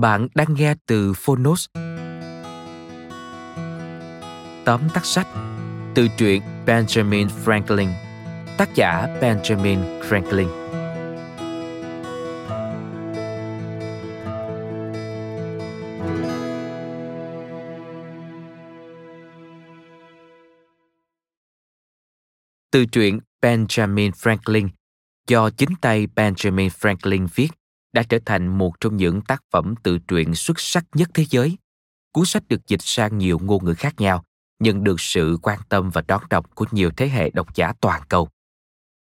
Bạn đang nghe từ Phonos. Tóm tắt sách từ truyện Benjamin Franklin, tác giả Benjamin Franklin. Từ truyện Benjamin Franklin do chính tay Benjamin Franklin viết đã trở thành một trong những tác phẩm tự truyện xuất sắc nhất thế giới. Cuốn sách được dịch sang nhiều ngôn ngữ khác nhau, nhận được sự quan tâm và đón đọc của nhiều thế hệ độc giả toàn cầu.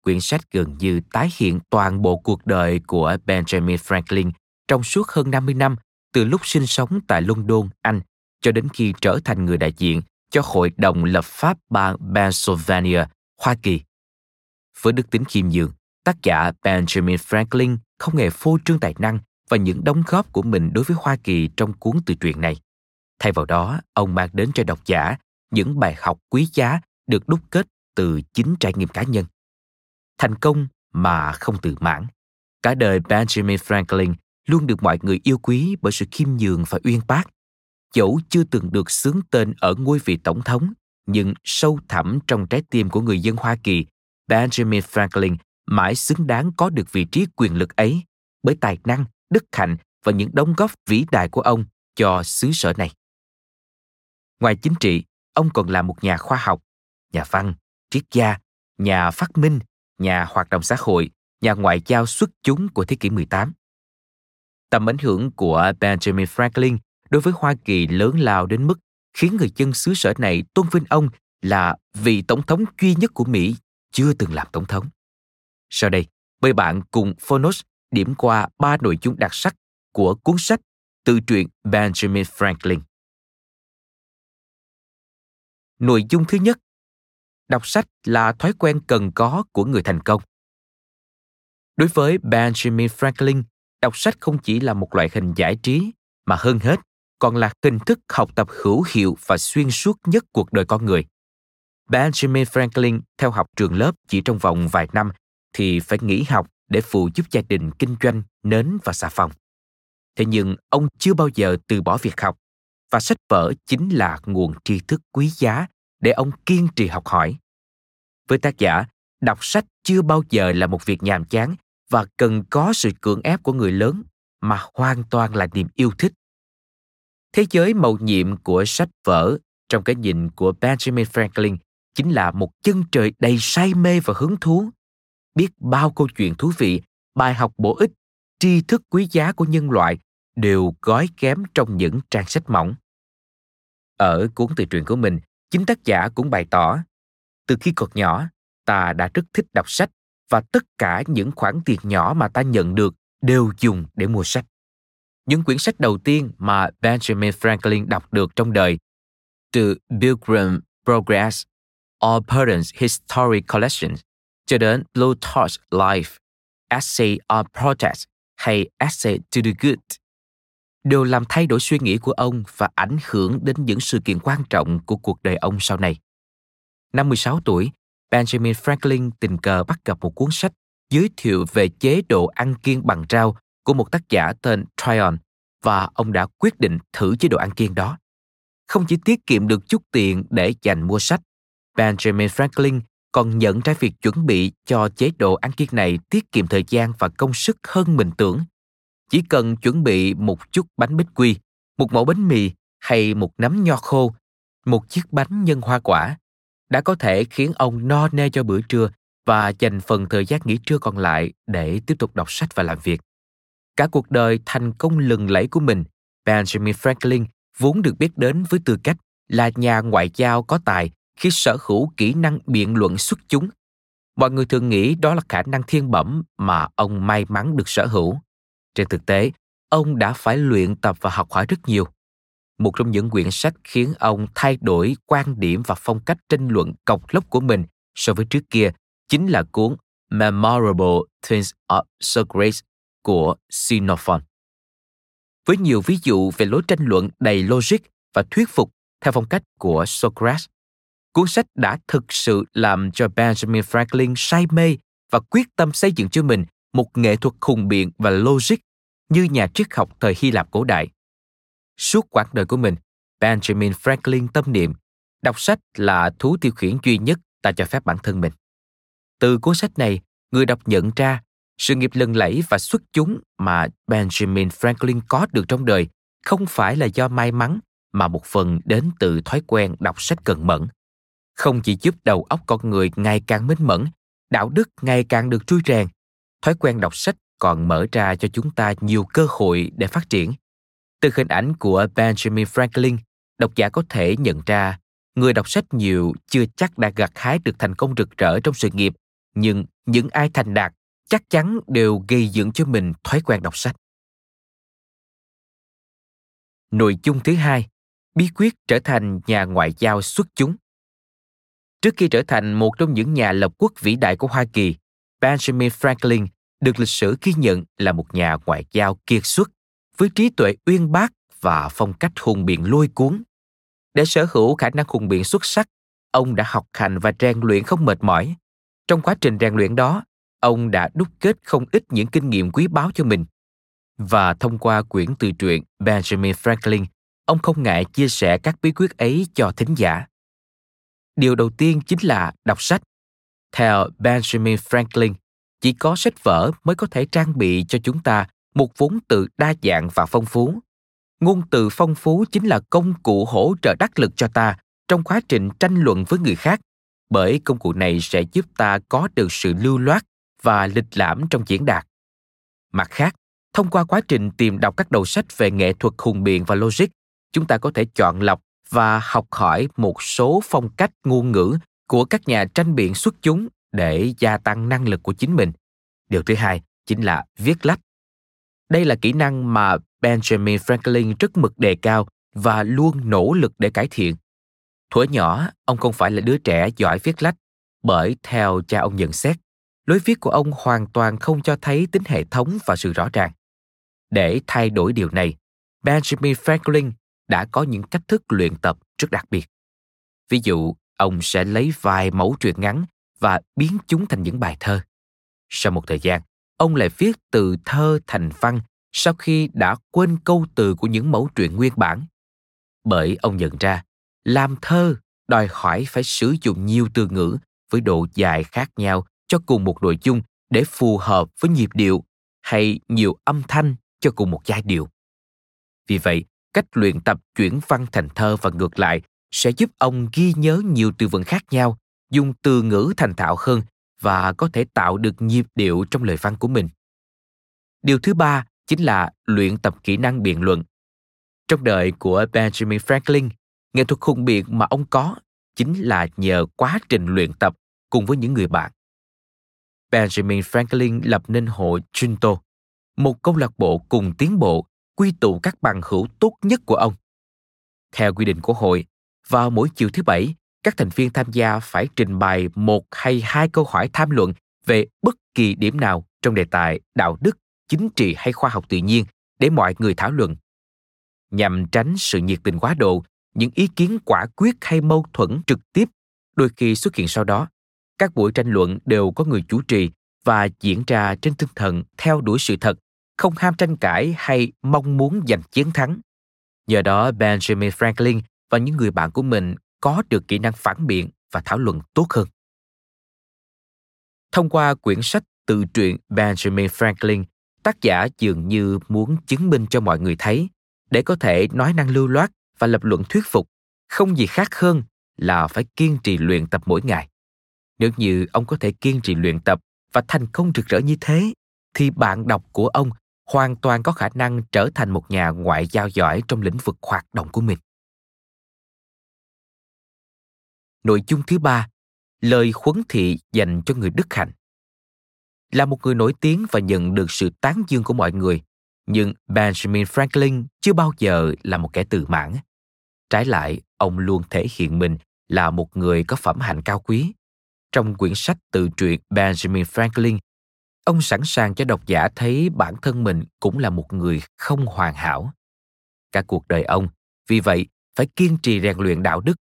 Quyển sách gần như tái hiện toàn bộ cuộc đời của Benjamin Franklin trong suốt hơn 50 năm từ lúc sinh sống tại London, Anh cho đến khi trở thành người đại diện cho Hội đồng lập pháp bang Pennsylvania, Hoa Kỳ. Với đức tính khiêm nhường, tác giả Benjamin Franklin không hề phô trương tài năng và những đóng góp của mình đối với Hoa Kỳ trong cuốn tự truyện này. Thay vào đó, ông mang đến cho độc giả những bài học quý giá được đúc kết từ chính trải nghiệm cá nhân. Thành công mà không tự mãn. Cả đời Benjamin Franklin luôn được mọi người yêu quý bởi sự khiêm nhường và uyên bác. Dẫu chưa từng được xướng tên ở ngôi vị tổng thống, nhưng sâu thẳm trong trái tim của người dân Hoa Kỳ, Benjamin Franklin mãi xứng đáng có được vị trí quyền lực ấy bởi tài năng, đức hạnh và những đóng góp vĩ đại của ông cho xứ sở này. Ngoài chính trị, ông còn là một nhà khoa học, nhà văn, triết gia, nhà phát minh, nhà hoạt động xã hội, nhà ngoại giao xuất chúng của thế kỷ 18. Tầm ảnh hưởng của Benjamin Franklin đối với Hoa Kỳ lớn lao đến mức khiến người dân xứ sở này tôn vinh ông là vị tổng thống duy nhất của Mỹ chưa từng làm tổng thống. Sau đây, mời bạn cùng Phonos điểm qua ba nội dung đặc sắc của cuốn sách Tự truyện Benjamin Franklin. Nội dung thứ nhất, đọc sách là thói quen cần có của người thành công. Đối với Benjamin Franklin, đọc sách không chỉ là một loại hình giải trí, mà hơn hết còn là hình thức học tập hữu hiệu và xuyên suốt nhất cuộc đời con người. Benjamin Franklin theo học trường lớp chỉ trong vòng vài năm thì phải nghỉ học để phụ giúp gia đình kinh doanh nến và xà phòng. Thế nhưng ông chưa bao giờ từ bỏ việc học và sách vở chính là nguồn tri thức quý giá để ông kiên trì học hỏi. Với tác giả, đọc sách chưa bao giờ là một việc nhàm chán và cần có sự cưỡng ép của người lớn mà hoàn toàn là niềm yêu thích. Thế giới màu nhiệm của sách vở trong cái nhìn của Benjamin Franklin chính là một chân trời đầy say mê và hứng thú biết bao câu chuyện thú vị, bài học bổ ích, tri thức quý giá của nhân loại đều gói kém trong những trang sách mỏng. Ở cuốn tự truyện của mình, chính tác giả cũng bày tỏ, từ khi còn nhỏ, ta đã rất thích đọc sách và tất cả những khoản tiền nhỏ mà ta nhận được đều dùng để mua sách. Những quyển sách đầu tiên mà Benjamin Franklin đọc được trong đời từ Pilgrim Progress or Purdon's History Collections cho đến Blue Torch Life, Essay on Protest hay Essay to the Good đều làm thay đổi suy nghĩ của ông và ảnh hưởng đến những sự kiện quan trọng của cuộc đời ông sau này. Năm 16 tuổi, Benjamin Franklin tình cờ bắt gặp một cuốn sách giới thiệu về chế độ ăn kiêng bằng rau của một tác giả tên Tryon và ông đã quyết định thử chế độ ăn kiêng đó. Không chỉ tiết kiệm được chút tiền để dành mua sách, Benjamin Franklin còn nhận ra việc chuẩn bị cho chế độ ăn kiêng này tiết kiệm thời gian và công sức hơn mình tưởng. Chỉ cần chuẩn bị một chút bánh bích quy, một mẫu bánh mì hay một nắm nho khô, một chiếc bánh nhân hoa quả đã có thể khiến ông no nê cho bữa trưa và dành phần thời gian nghỉ trưa còn lại để tiếp tục đọc sách và làm việc. Cả cuộc đời thành công lừng lẫy của mình, Benjamin Franklin vốn được biết đến với tư cách là nhà ngoại giao có tài khi sở hữu kỹ năng biện luận xuất chúng. Mọi người thường nghĩ đó là khả năng thiên bẩm mà ông may mắn được sở hữu. Trên thực tế, ông đã phải luyện tập và học hỏi rất nhiều. Một trong những quyển sách khiến ông thay đổi quan điểm và phong cách tranh luận cọc lốc của mình so với trước kia chính là cuốn Memorable Things of Socrates của Xenophon. Với nhiều ví dụ về lối tranh luận đầy logic và thuyết phục theo phong cách của Socrates, cuốn sách đã thực sự làm cho Benjamin Franklin say mê và quyết tâm xây dựng cho mình một nghệ thuật hùng biện và logic như nhà triết học thời Hy Lạp cổ đại. Suốt quãng đời của mình, Benjamin Franklin tâm niệm đọc sách là thú tiêu khiển duy nhất ta cho phép bản thân mình. Từ cuốn sách này, người đọc nhận ra sự nghiệp lừng lẫy và xuất chúng mà Benjamin Franklin có được trong đời không phải là do may mắn mà một phần đến từ thói quen đọc sách cần mẫn. Không chỉ giúp đầu óc con người ngày càng minh mẫn, đạo đức ngày càng được trui rèn, thói quen đọc sách còn mở ra cho chúng ta nhiều cơ hội để phát triển. Từ hình ảnh của Benjamin Franklin, độc giả có thể nhận ra người đọc sách nhiều chưa chắc đã gặt hái được thành công rực rỡ trong sự nghiệp, nhưng những ai thành đạt chắc chắn đều gây dựng cho mình thói quen đọc sách. Nội dung thứ hai, bí quyết trở thành nhà ngoại giao xuất chúng. Trước khi trở thành một trong những nhà lập quốc vĩ đại của Hoa Kỳ, Benjamin Franklin được lịch sử ghi nhận là một nhà ngoại giao kiệt xuất với trí tuệ uyên bác và phong cách hùng biện lôi cuốn. Để sở hữu khả năng hùng biện xuất sắc, ông đã học hành và rèn luyện không mệt mỏi. Trong quá trình rèn luyện đó, ông đã đúc kết không ít những kinh nghiệm quý báu cho mình. Và thông qua quyển tự truyện Benjamin Franklin, ông không ngại chia sẻ các bí quyết ấy cho thính giả. Điều đầu tiên chính là đọc sách. Theo Benjamin Franklin, chỉ có sách vở mới có thể trang bị cho chúng ta một vốn từ đa dạng và phong phú. Ngôn từ phong phú chính là công cụ hỗ trợ đắc lực cho ta trong quá trình tranh luận với người khác, bởi công cụ này sẽ giúp ta có được sự lưu loát và lịch lãm trong diễn đạt. Mặt khác, thông qua quá trình tìm đọc các đầu sách về nghệ thuật hùng biện và logic, chúng ta có thể chọn lọc và học hỏi một số phong cách ngôn ngữ của các nhà tranh biện xuất chúng để gia tăng năng lực của chính mình. Điều thứ hai chính là viết lách. Đây là kỹ năng mà Benjamin Franklin rất mực đề cao và luôn nỗ lực để cải thiện. Thuở nhỏ, ông không phải là đứa trẻ giỏi viết lách, bởi theo cha ông nhận xét, lối viết của ông hoàn toàn không cho thấy tính hệ thống và sự rõ ràng. Để thay đổi điều này, Benjamin Franklin đã có những cách thức luyện tập rất đặc biệt. Ví dụ, ông sẽ lấy vài mẫu truyện ngắn và biến chúng thành những bài thơ. Sau một thời gian, ông lại viết từ thơ thành văn sau khi đã quên câu từ của những mẫu truyện nguyên bản. Bởi ông nhận ra, làm thơ đòi hỏi phải sử dụng nhiều từ ngữ với độ dài khác nhau cho cùng một nội dung để phù hợp với nhịp điệu hay nhiều âm thanh cho cùng một giai điệu. Vì vậy, cách luyện tập chuyển văn thành thơ và ngược lại sẽ giúp ông ghi nhớ nhiều từ vựng khác nhau, dùng từ ngữ thành thạo hơn và có thể tạo được nhịp điệu trong lời văn của mình. Điều thứ ba chính là luyện tập kỹ năng biện luận. Trong đời của Benjamin Franklin, nghệ thuật hùng biện mà ông có chính là nhờ quá trình luyện tập cùng với những người bạn. Benjamin Franklin lập nên hội Junto, một câu lạc bộ cùng tiến bộ quy tụ các bằng hữu tốt nhất của ông. Theo quy định của hội, vào mỗi chiều thứ bảy, các thành viên tham gia phải trình bày một hay hai câu hỏi tham luận về bất kỳ điểm nào trong đề tài đạo đức, chính trị hay khoa học tự nhiên để mọi người thảo luận. Nhằm tránh sự nhiệt tình quá độ, những ý kiến quả quyết hay mâu thuẫn trực tiếp đôi khi xuất hiện sau đó. Các buổi tranh luận đều có người chủ trì và diễn ra trên tinh thần theo đuổi sự thật không ham tranh cãi hay mong muốn giành chiến thắng. Nhờ đó Benjamin Franklin và những người bạn của mình có được kỹ năng phản biện và thảo luận tốt hơn. Thông qua quyển sách tự truyện Benjamin Franklin, tác giả dường như muốn chứng minh cho mọi người thấy để có thể nói năng lưu loát và lập luận thuyết phục, không gì khác hơn là phải kiên trì luyện tập mỗi ngày. Nếu như ông có thể kiên trì luyện tập và thành công rực rỡ như thế, thì bạn đọc của ông hoàn toàn có khả năng trở thành một nhà ngoại giao giỏi trong lĩnh vực hoạt động của mình. Nội dung thứ ba, lời khuấn thị dành cho người đức hạnh. Là một người nổi tiếng và nhận được sự tán dương của mọi người, nhưng Benjamin Franklin chưa bao giờ là một kẻ tự mãn. Trái lại, ông luôn thể hiện mình là một người có phẩm hạnh cao quý. Trong quyển sách tự truyện Benjamin Franklin, ông sẵn sàng cho độc giả thấy bản thân mình cũng là một người không hoàn hảo. Cả cuộc đời ông, vì vậy, phải kiên trì rèn luyện đạo đức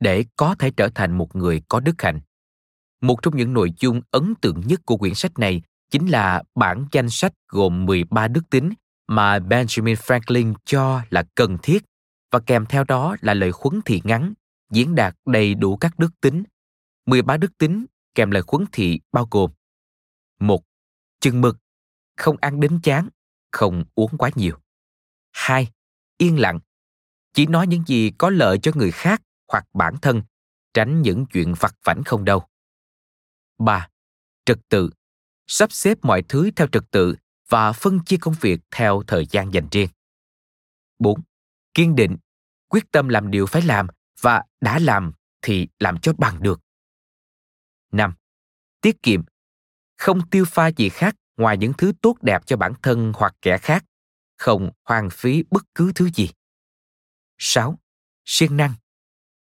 để có thể trở thành một người có đức hạnh. Một trong những nội dung ấn tượng nhất của quyển sách này chính là bản danh sách gồm 13 đức tính mà Benjamin Franklin cho là cần thiết và kèm theo đó là lời khuấn thị ngắn diễn đạt đầy đủ các đức tính. 13 đức tính kèm lời khuấn thị bao gồm một Chừng mực, không ăn đến chán, không uống quá nhiều. 2. Yên lặng, chỉ nói những gì có lợi cho người khác hoặc bản thân, tránh những chuyện vặt vảnh không đâu. 3. Trật tự, sắp xếp mọi thứ theo trật tự và phân chia công việc theo thời gian dành riêng. 4. Kiên định, quyết tâm làm điều phải làm và đã làm thì làm cho bằng được. 5. Tiết kiệm, không tiêu pha gì khác ngoài những thứ tốt đẹp cho bản thân hoặc kẻ khác, không hoang phí bất cứ thứ gì. 6. Siêng năng,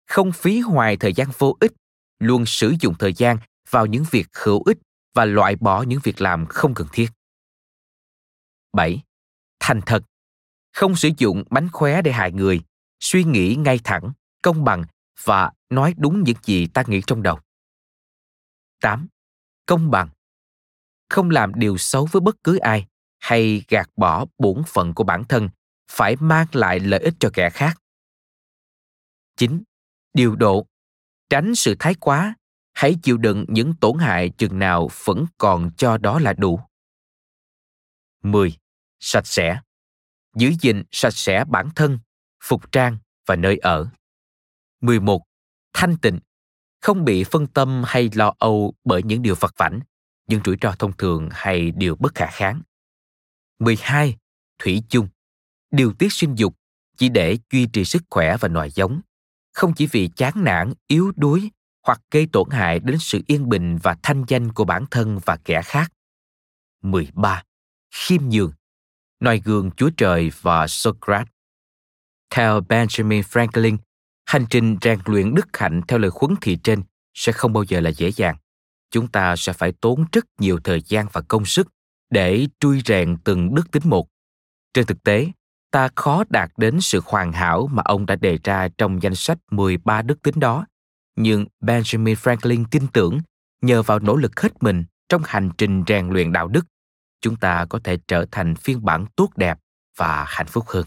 không phí hoài thời gian vô ích, luôn sử dụng thời gian vào những việc hữu ích và loại bỏ những việc làm không cần thiết. 7. Thành thật. Không sử dụng bánh khóe để hại người, suy nghĩ ngay thẳng, công bằng và nói đúng những gì ta nghĩ trong đầu. 8. Công bằng. Không làm điều xấu với bất cứ ai hay gạt bỏ bổn phận của bản thân phải mang lại lợi ích cho kẻ khác. 9. Điều độ. Tránh sự thái quá, hãy chịu đựng những tổn hại chừng nào vẫn còn cho đó là đủ. 10. Sạch sẽ. Giữ gìn sạch sẽ bản thân, phục trang và nơi ở. 11. Thanh tịnh. Không bị phân tâm hay lo âu bởi những điều vật vảnh, những rủi ro thông thường hay điều bất khả kháng. 12. Thủy chung. Điều tiết sinh dục chỉ để duy trì sức khỏe và nòi giống, không chỉ vì chán nản, yếu đuối hoặc gây tổn hại đến sự yên bình và thanh danh của bản thân và kẻ khác. 13. Khiêm nhường noi gương Chúa Trời và Socrates. Theo Benjamin Franklin, hành trình rèn luyện đức hạnh theo lời khuấn thị trên sẽ không bao giờ là dễ dàng. Chúng ta sẽ phải tốn rất nhiều thời gian và công sức để truy rèn từng đức tính một. Trên thực tế, ta khó đạt đến sự hoàn hảo mà ông đã đề ra trong danh sách 13 đức tính đó. Nhưng Benjamin Franklin tin tưởng nhờ vào nỗ lực hết mình trong hành trình rèn luyện đạo đức, chúng ta có thể trở thành phiên bản tốt đẹp và hạnh phúc hơn.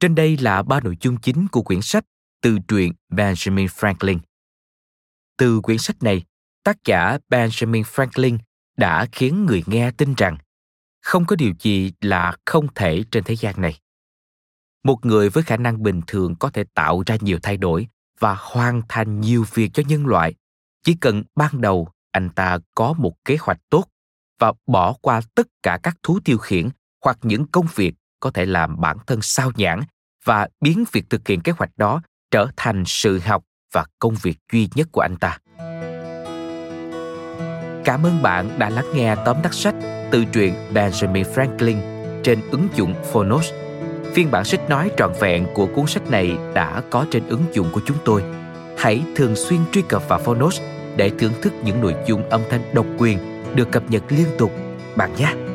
Trên đây là ba nội dung chính của quyển sách Từ truyện Benjamin Franklin. Từ quyển sách này, tác giả Benjamin Franklin đã khiến người nghe tin rằng không có điều gì là không thể trên thế gian này. Một người với khả năng bình thường có thể tạo ra nhiều thay đổi và hoàn thành nhiều việc cho nhân loại. Chỉ cần ban đầu anh ta có một kế hoạch tốt và bỏ qua tất cả các thú tiêu khiển hoặc những công việc có thể làm bản thân sao nhãn và biến việc thực hiện kế hoạch đó trở thành sự học và công việc duy nhất của anh ta. Cảm ơn bạn đã lắng nghe tóm tắt sách từ truyện Benjamin Franklin trên ứng dụng Phonos. Phiên bản sách nói trọn vẹn của cuốn sách này đã có trên ứng dụng của chúng tôi. Hãy thường xuyên truy cập vào Phonos để thưởng thức những nội dung âm thanh độc quyền được cập nhật liên tục, bạn nhé.